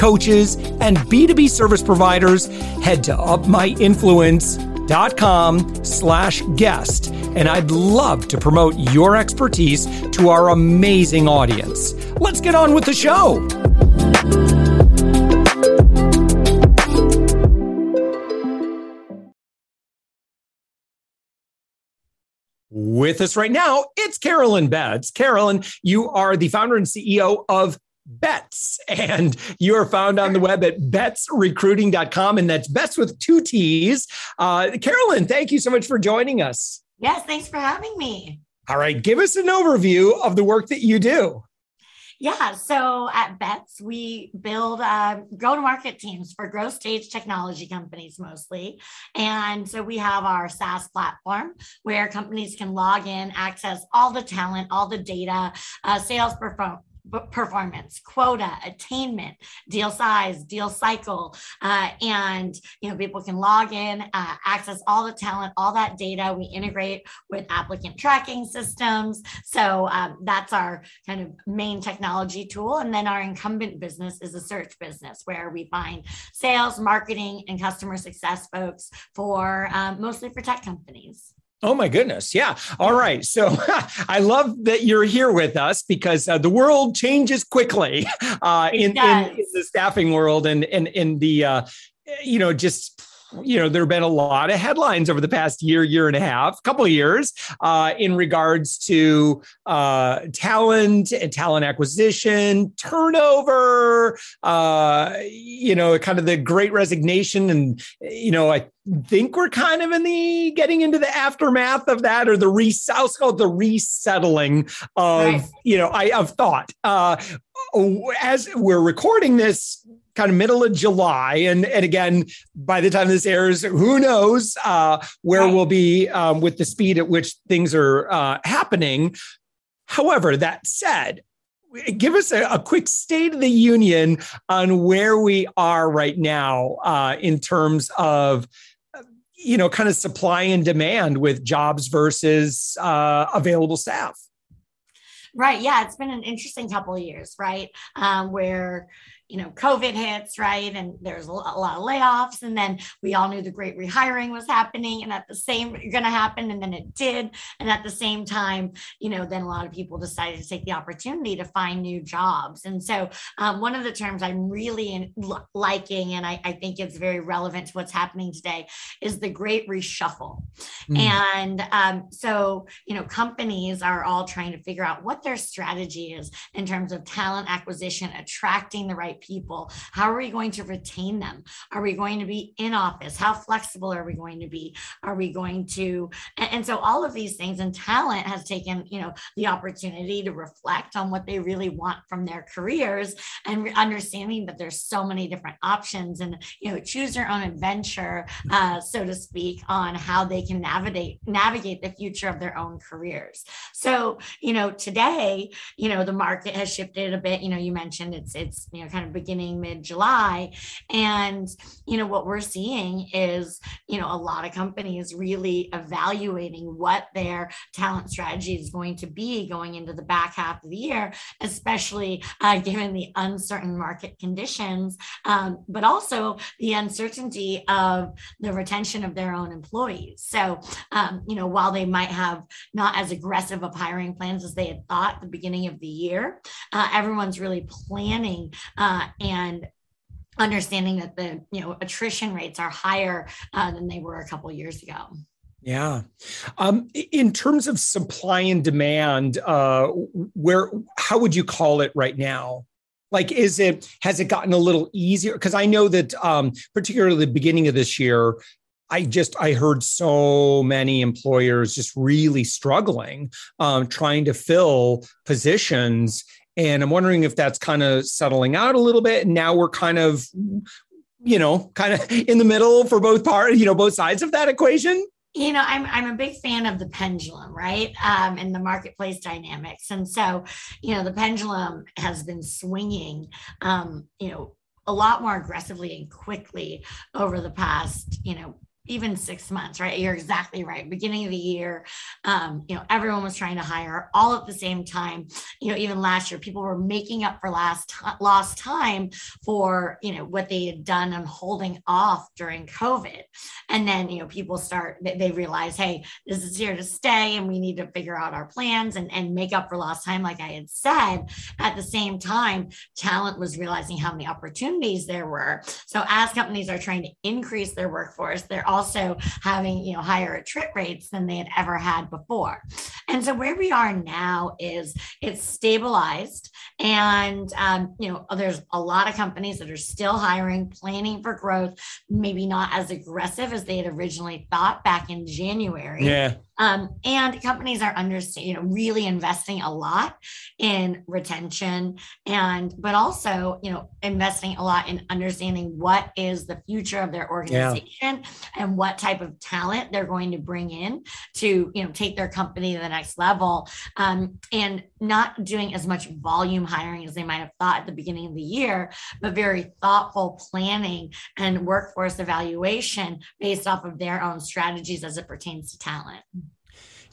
coaches, and B2B service providers, head to upmyinfluence.com slash guest. And I'd love to promote your expertise to our amazing audience. Let's get on with the show. With us right now, it's Carolyn Betts. Carolyn, you are the founder and CEO of Betts, and you are found on the web at bettsrecruiting.com, and that's Betts with two T's. Uh, Carolyn, thank you so much for joining us. Yes, thanks for having me. All right, give us an overview of the work that you do. Yeah. So at Betts, we build uh, go to market teams for growth stage technology companies mostly. And so we have our SaaS platform where companies can log in, access all the talent, all the data, uh, sales perform- performance, quota, attainment, deal size, deal cycle, uh, and you know people can log in, uh, access all the talent, all that data. We integrate with applicant tracking systems, so um, that's our kind of main technology tool. And then our incumbent business is a search business where we find sales, marketing, and customer success folks for um, mostly for tech companies. Oh my goodness. Yeah. All right. So I love that you're here with us because uh, the world changes quickly uh, in, in, in, the staffing world and in, in the, uh, you know, just you know, there have been a lot of headlines over the past year, year and a half, couple of years, uh, in regards to uh, talent and talent acquisition, turnover, uh, you know, kind of the great resignation. And, you know, I think we're kind of in the getting into the aftermath of that or the re I'll call it the resettling of, right. you know, I of thought. Uh, as we're recording this kind of middle of July. And, and again, by the time this airs, who knows uh, where right. we'll be um, with the speed at which things are uh, happening. However, that said, give us a, a, quick state of the union on where we are right now uh, in terms of you know kind of supply and demand with jobs versus uh, available staff right yeah it's been an interesting couple of years right um, where you know, COVID hits, right? And there's a lot of layoffs. And then we all knew the great rehiring was happening and at the same going to happen. And then it did. And at the same time, you know, then a lot of people decided to take the opportunity to find new jobs. And so um, one of the terms I'm really in, liking, and I, I, think it's very relevant to what's happening today, is the great reshuffle. Mm. And um, so, you know, companies are all trying to figure out what their strategy is in terms of talent acquisition, attracting the right people? How are we going to retain them? Are we going to be in office? How flexible are we going to be? Are we going to, and, and so all of these things and talent has taken, you know, the opportunity to reflect on what they really want from their careers and understanding that there's so many different options and, you know, choose your own adventure, uh, so to speak, on how they can navigate, navigate the future of their own careers. So, you know, today, you know, the market has shifted a bit. You know, you mentioned it's, it's, you know, kind of beginning mid July. And, you know, what we're seeing is, you know, a lot of companies really evaluating what their talent strategy is going to be going into the back half of the year, especially uh, given the uncertain market conditions, um, but also the uncertainty of the retention of their own employees. So, um, you know, while they might have not as aggressive of hiring plans as they had thought at the beginning of the year, uh, everyone's really planning uh, uh, and understanding that the you know attrition rates are higher uh, than they were a couple years ago. Yeah. Um, in terms of supply and demand, uh, where how would you call it right now? Like, is it has it gotten a little easier? Because I know that um, particularly the beginning of this year, I just I heard so many employers just really struggling um, trying to fill positions and I'm wondering if that's kind of settling out a little bit. And now we're kind of, you know, kind of in the middle for both part, you know, both sides of that equation. You know i'm i'm a big fan of the pendulum right? Um and the marketplace dynamics. And so you know the pendulum has been swinging um you know a lot more aggressively and quickly over the past you know even six months, right? You're exactly right. Beginning of the year, um, you know, everyone was trying to hire all at the same time. You know, even last year, people were making up for last lost time for you know what they had done and holding off during COVID. And then you know, people start they, they realize, hey, this is here to stay, and we need to figure out our plans and and make up for lost time, like I had said. At the same time, talent was realizing how many opportunities there were. So as companies are trying to increase their workforce, they're also having you know higher attrit rates than they had ever had before. And so where we are now is it's stabilized and um, you know there's a lot of companies that are still hiring planning for growth maybe not as aggressive as they had originally thought back in january. Yeah um, and companies are understanding, you know, really investing a lot in retention and, but also, you know, investing a lot in understanding what is the future of their organization yeah. and what type of talent they're going to bring in to, you know, take their company to the next level. Um, and not doing as much volume hiring as they might have thought at the beginning of the year, but very thoughtful planning and workforce evaluation based off of their own strategies as it pertains to talent.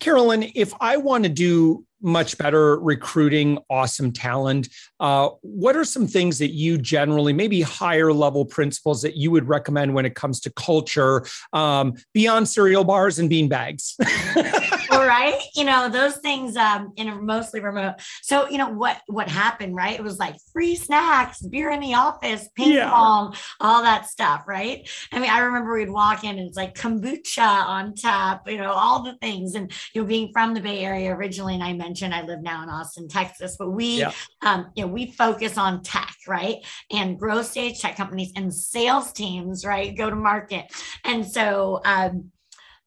Carolyn, if I want to do much better recruiting awesome talent, uh, what are some things that you generally, maybe higher level principles that you would recommend when it comes to culture um, beyond cereal bars and bean bags? right? You know, those things um in a mostly remote. So, you know, what what happened, right? It was like free snacks, beer in the office, ping yeah. pong, all that stuff, right? I mean, I remember we'd walk in and it's like kombucha on tap, you know, all the things. And you know, being from the Bay Area originally, and I mentioned I live now in Austin, Texas, but we yeah. um, you know, we focus on tech, right? And growth stage tech companies and sales teams, right? Go to market. And so um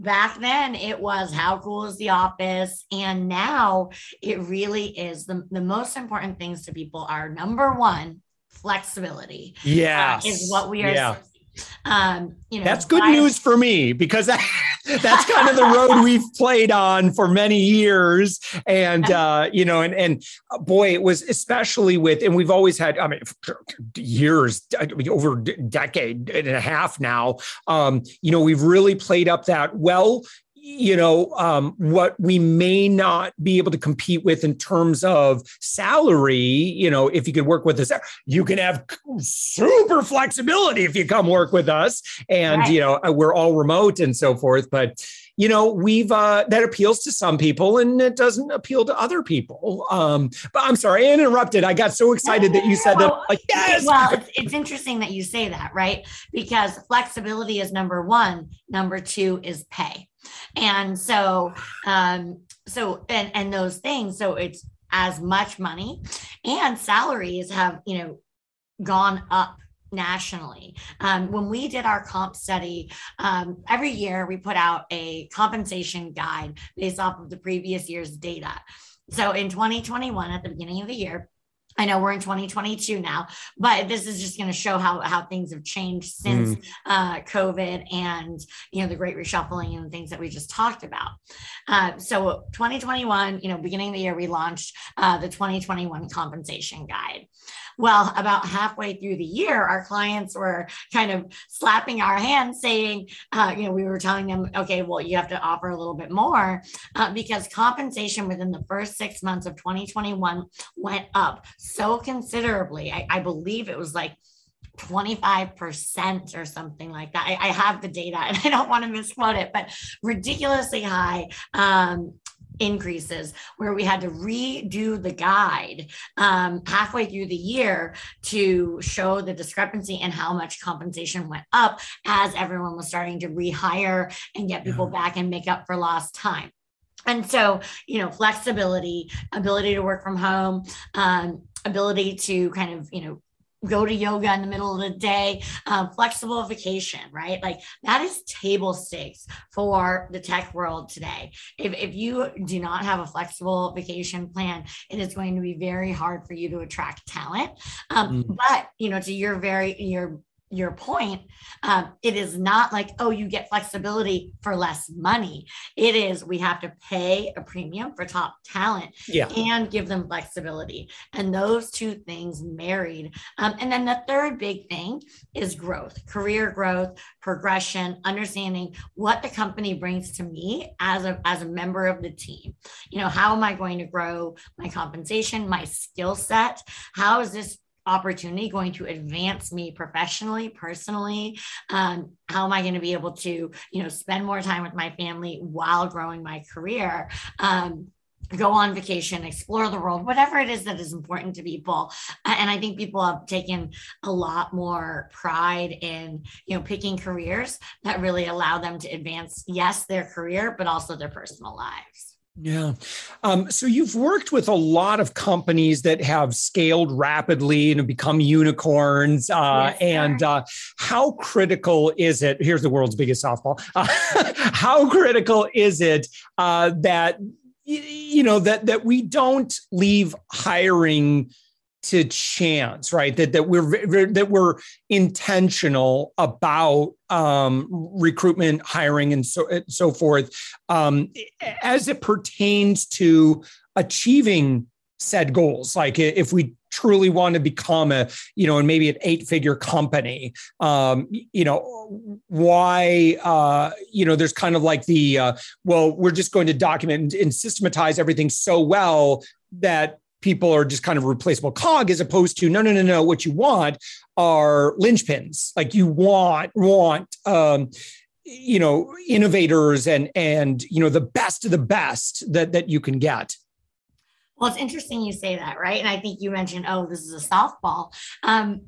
back then it was how cool is the office? And now it really is the, the most important things to people are number one flexibility. Yeah uh, is what we are yeah. Um, you know, that's good I, news for me because that's kind of the road we've played on for many years. And, uh, you know, and, and uh, boy, it was especially with, and we've always had, I mean, years, over a decade and a half now, um, you know, we've really played up that, well, you know um, what we may not be able to compete with in terms of salary you know if you could work with us you can have super flexibility if you come work with us. And right. you know uh, we're all remote and so forth. But you know we've uh, that appeals to some people and it doesn't appeal to other people. Um, but i'm sorry i interrupted. I got so excited that you said well, that like yes! well it's, it's interesting that you say that right? Because flexibility is number one. Number two is pay and so um so and and those things so it's as much money and salaries have you know gone up nationally. Um, when we did our comp study, um, every year we put out a compensation guide based off of the previous year's data. So in 2021, at the beginning of the year, I know we're in 2022 now, but this is just going to show how how things have changed since mm. uh, COVID and you know the Great Reshuffling and things that we just talked about. Uh, so 2021, you know, beginning of the year, we launched uh, the 2021 compensation guide. Well, about halfway through the year, our clients were kind of slapping our hands, saying, uh, you know, we were telling them, okay, well, you have to offer a little bit more uh, because compensation within the first six months of 2021 went up so considerably. I, I believe it was like 25% or something like that. I, I, have the data and I don't want to misquote it, but ridiculously high. Um, increases where we had to redo the guide um, halfway through the year to show the discrepancy and how much compensation went up as everyone was starting to rehire and get people yeah. back and make up for lost time and so you know flexibility ability to work from home um, ability to kind of you know go to yoga in the middle of the day, um, flexible vacation, right? Like that is table stakes for the tech world today. If, if you do not have a flexible vacation plan, it is going to be very hard for you to attract talent. Um, mm. But, you know, to your very, your your point, um, it is not like, oh, you get flexibility for less money. It is we have to pay a premium for top talent yeah. and give them flexibility. And those two things married. Um, and then the third big thing is growth, career growth, progression, understanding what the company brings to me as a, as a member of the team. You know, how am I going to grow my compensation, my skill set? How is this opportunity going to advance me professionally personally um, how am i going to be able to you know spend more time with my family while growing my career um, go on vacation, explore the world, whatever it is that is important to people. And I think people have taken a lot more pride in, you know, picking careers that really allow them to advance, yes, their career, but also their personal lives. Yeah. Um, so you've worked with a lot of companies that have scaled rapidly and have become unicorns. Uh, yes, and uh, how critical is it? Here's the world's biggest softball. Uh, how critical is it uh, that you know that that we don't leave hiring to chance right? That that we're that we're intentional about um, recruitment hiring and so so forth um, as it pertains to achieving said goals. Like if we truly want to become a you know and maybe an eight figure company um you know why uh you know there's kind of like the uh well we're just going to document and, and systematize everything so well that people are just kind of replaceable cog as opposed to no no no no what you want are linchpins. Like you want want um you know innovators and and you know the best of the best that that you can get. Well it's interesting you say that right? And i think you mentioned oh this is a softball. Um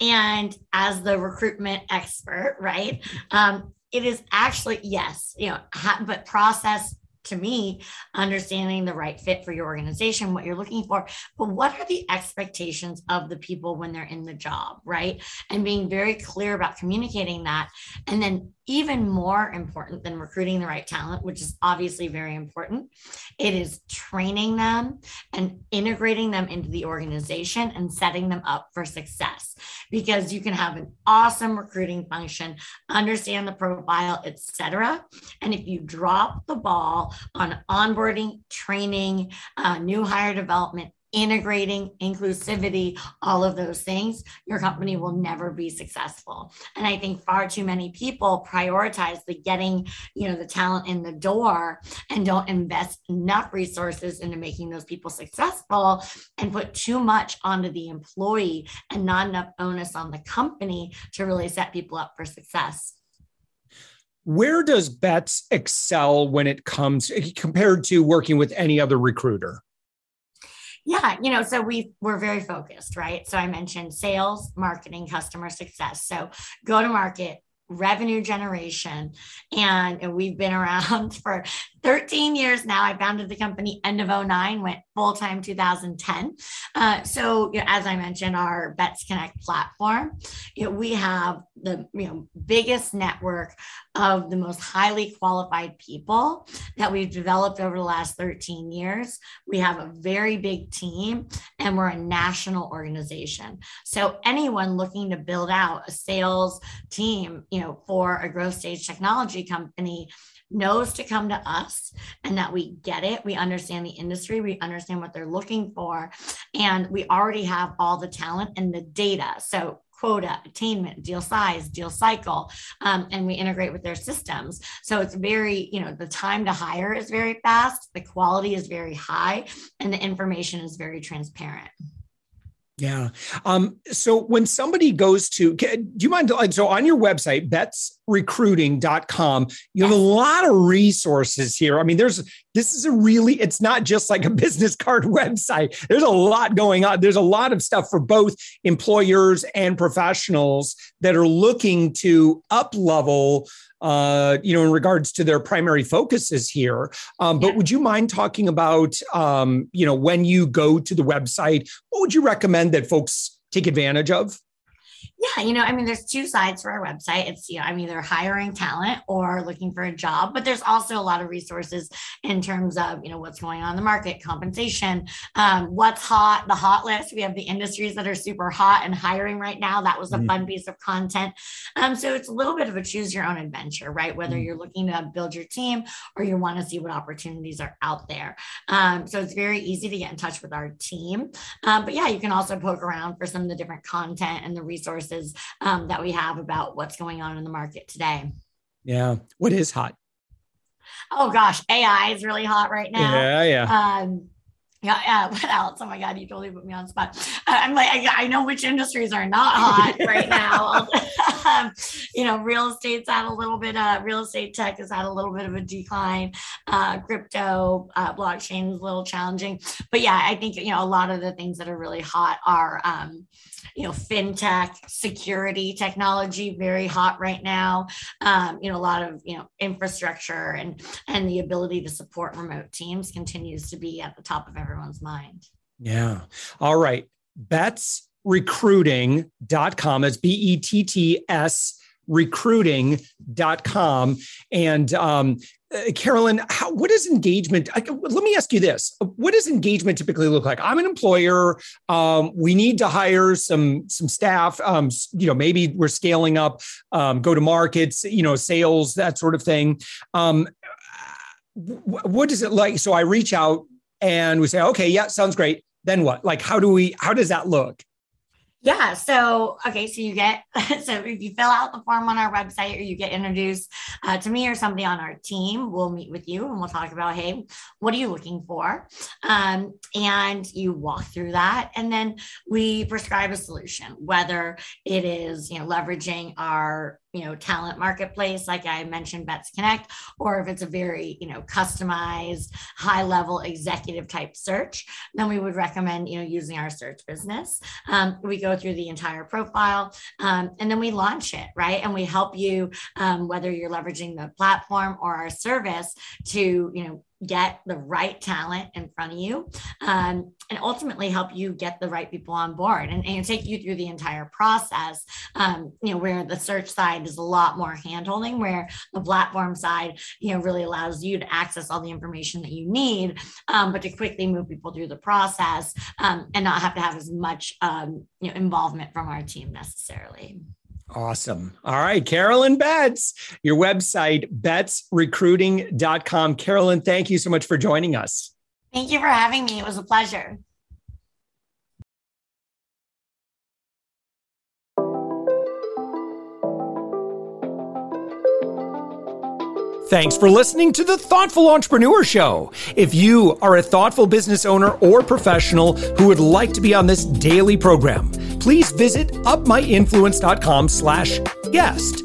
and as the recruitment expert right? Um it is actually yes you know ha- but process to me understanding the right fit for your organization what you're looking for. But what are the expectations of the people when they're in the job right? And being very clear about communicating that. And then even more important than recruiting the right talent, which is obviously very important, it is training them and integrating them into the organization and setting them up for success. Because you can have an awesome recruiting function, understand the profile, etc. And if you drop the ball on onboarding, training, uh, new hire development, integrating inclusivity, all of those things, your company will never be successful. And I think far too many people prioritize the getting, you know, the talent in the door and don't invest enough resources into making those people successful and put too much onto the employee and not enough onus on the company to really set people up for success where does Betts excel when it comes compared to working with any other recruiter? Yeah, you know, so we we're very focused, right? So I mentioned sales, marketing, customer success. So go to market, revenue generation. And we've been around for 13 years now. I founded the company end of 09, went full time 2010. Uh, so, you know, as I mentioned, our Betts Connect platform, you know, we have the you know biggest network of the most highly qualified people that we've developed over the last 13 years. We have a very big team and we're a national organization. So anyone looking to build out a sales team, you know, for a growth stage technology company knows to come to us and that we get it. We understand the industry, we understand what they're looking for, and we already have all the talent and the data. So quota, attainment, deal size, deal cycle, um, and we integrate with their systems. So it's very, you know, the time to hire is very fast, the quality is very high, and the information is very transparent. Yeah. Um, so when somebody goes to, do you mind? So on your website, bettsrecruiting.com, you have a lot of resources here. I mean, there's, this is a really, it's not just like a business card website. There's a lot going on. There's a lot of stuff for both employers and professionals that are looking to up level uh, you know, in regards to their primary focuses here. Um, but yeah. would you mind talking about, um, you know, when you go to the website, what would you recommend that folks take advantage of? Yeah, you know, I mean, there's two sides for our website. It's, you know, I'm either hiring talent or looking for a job, but there's also a lot of resources in terms of, you know, what's going on in the market, compensation, um, what's hot, the hot list. We have the industries that are super hot and hiring right now. That was a mm fun piece of content. Um, so it's a little bit of a choose your own adventure, right? Whether mm you're looking to build your team or you want to see what opportunities are out there. Um, so it's very easy to get in touch with our team. Um, but yeah, you can also poke around for some of the different content and the resources um, that we have about what's going on in the market today. Yeah. What is hot? Oh gosh, AI is really hot right now. Yeah, yeah. Um, yeah, yeah. What else? Oh my God, you totally put me on spot. I'm like, I, I know which industries are not hot right now. um, you know, real estate's had a little bit of real estate tech has had a little bit of a decline. Uh, crypto, uh, blockchain is a little challenging. But yeah, I think, you know, a lot of the things that are really hot are, um, you know, fintech, security, technology, very hot right now. Um, you know, a lot of, you know, infrastructure and, and the ability to support remote teams continues to be at the top of everyone's mind. Yeah. All right. Bettsrecruiting.com. That's B E T T S recruiting.com. And um, uh, Carolyn, how, what is engagement? I, let me ask you this: What does engagement typically look like? I'm an employer. Um, we need to hire some some staff. Um, you know, maybe we're scaling up, um, go to markets, you know, sales, that sort of thing. Um, what is it like? So I reach out and we say, okay, yeah, sounds great. Then what? Like, how do we, how does that look? Yeah. So, okay. So you get, so if you fill out the form on our website or you get introduced uh, to me or somebody on our team, we'll meet with you and we'll talk about, hey, what are you looking for? Um, and you walk through that. And then we prescribe a solution, whether it is, you know, leveraging our you know talent marketplace like i mentioned Betts Connect or if it's a very you know customized high level executive type search then we would recommend you know using our search business. Um, we go through the entire profile um, and then we launch it right? And we help you um, whether you're leveraging the platform or our service to you know get the right talent in front of you um, and ultimately help you get the right people on board and, and take you through the entire process. Um, you know where the search side is a lot more handholding where the platform side you know really allows you to access all the information that you need um, but to quickly move people through the process um, and not have to have as much um, you know involvement from our team necessarily Awesome. All right, Carolyn Betts, your website, bettsrecruiting.com. Carolyn, thank you so much for joining us. Thank you for having me. It was a pleasure. Thanks for listening to the Thoughtful Entrepreneur Show. If you are a thoughtful business owner or professional who would like to be on this daily program, please visit upmyinfluence.com slash guest.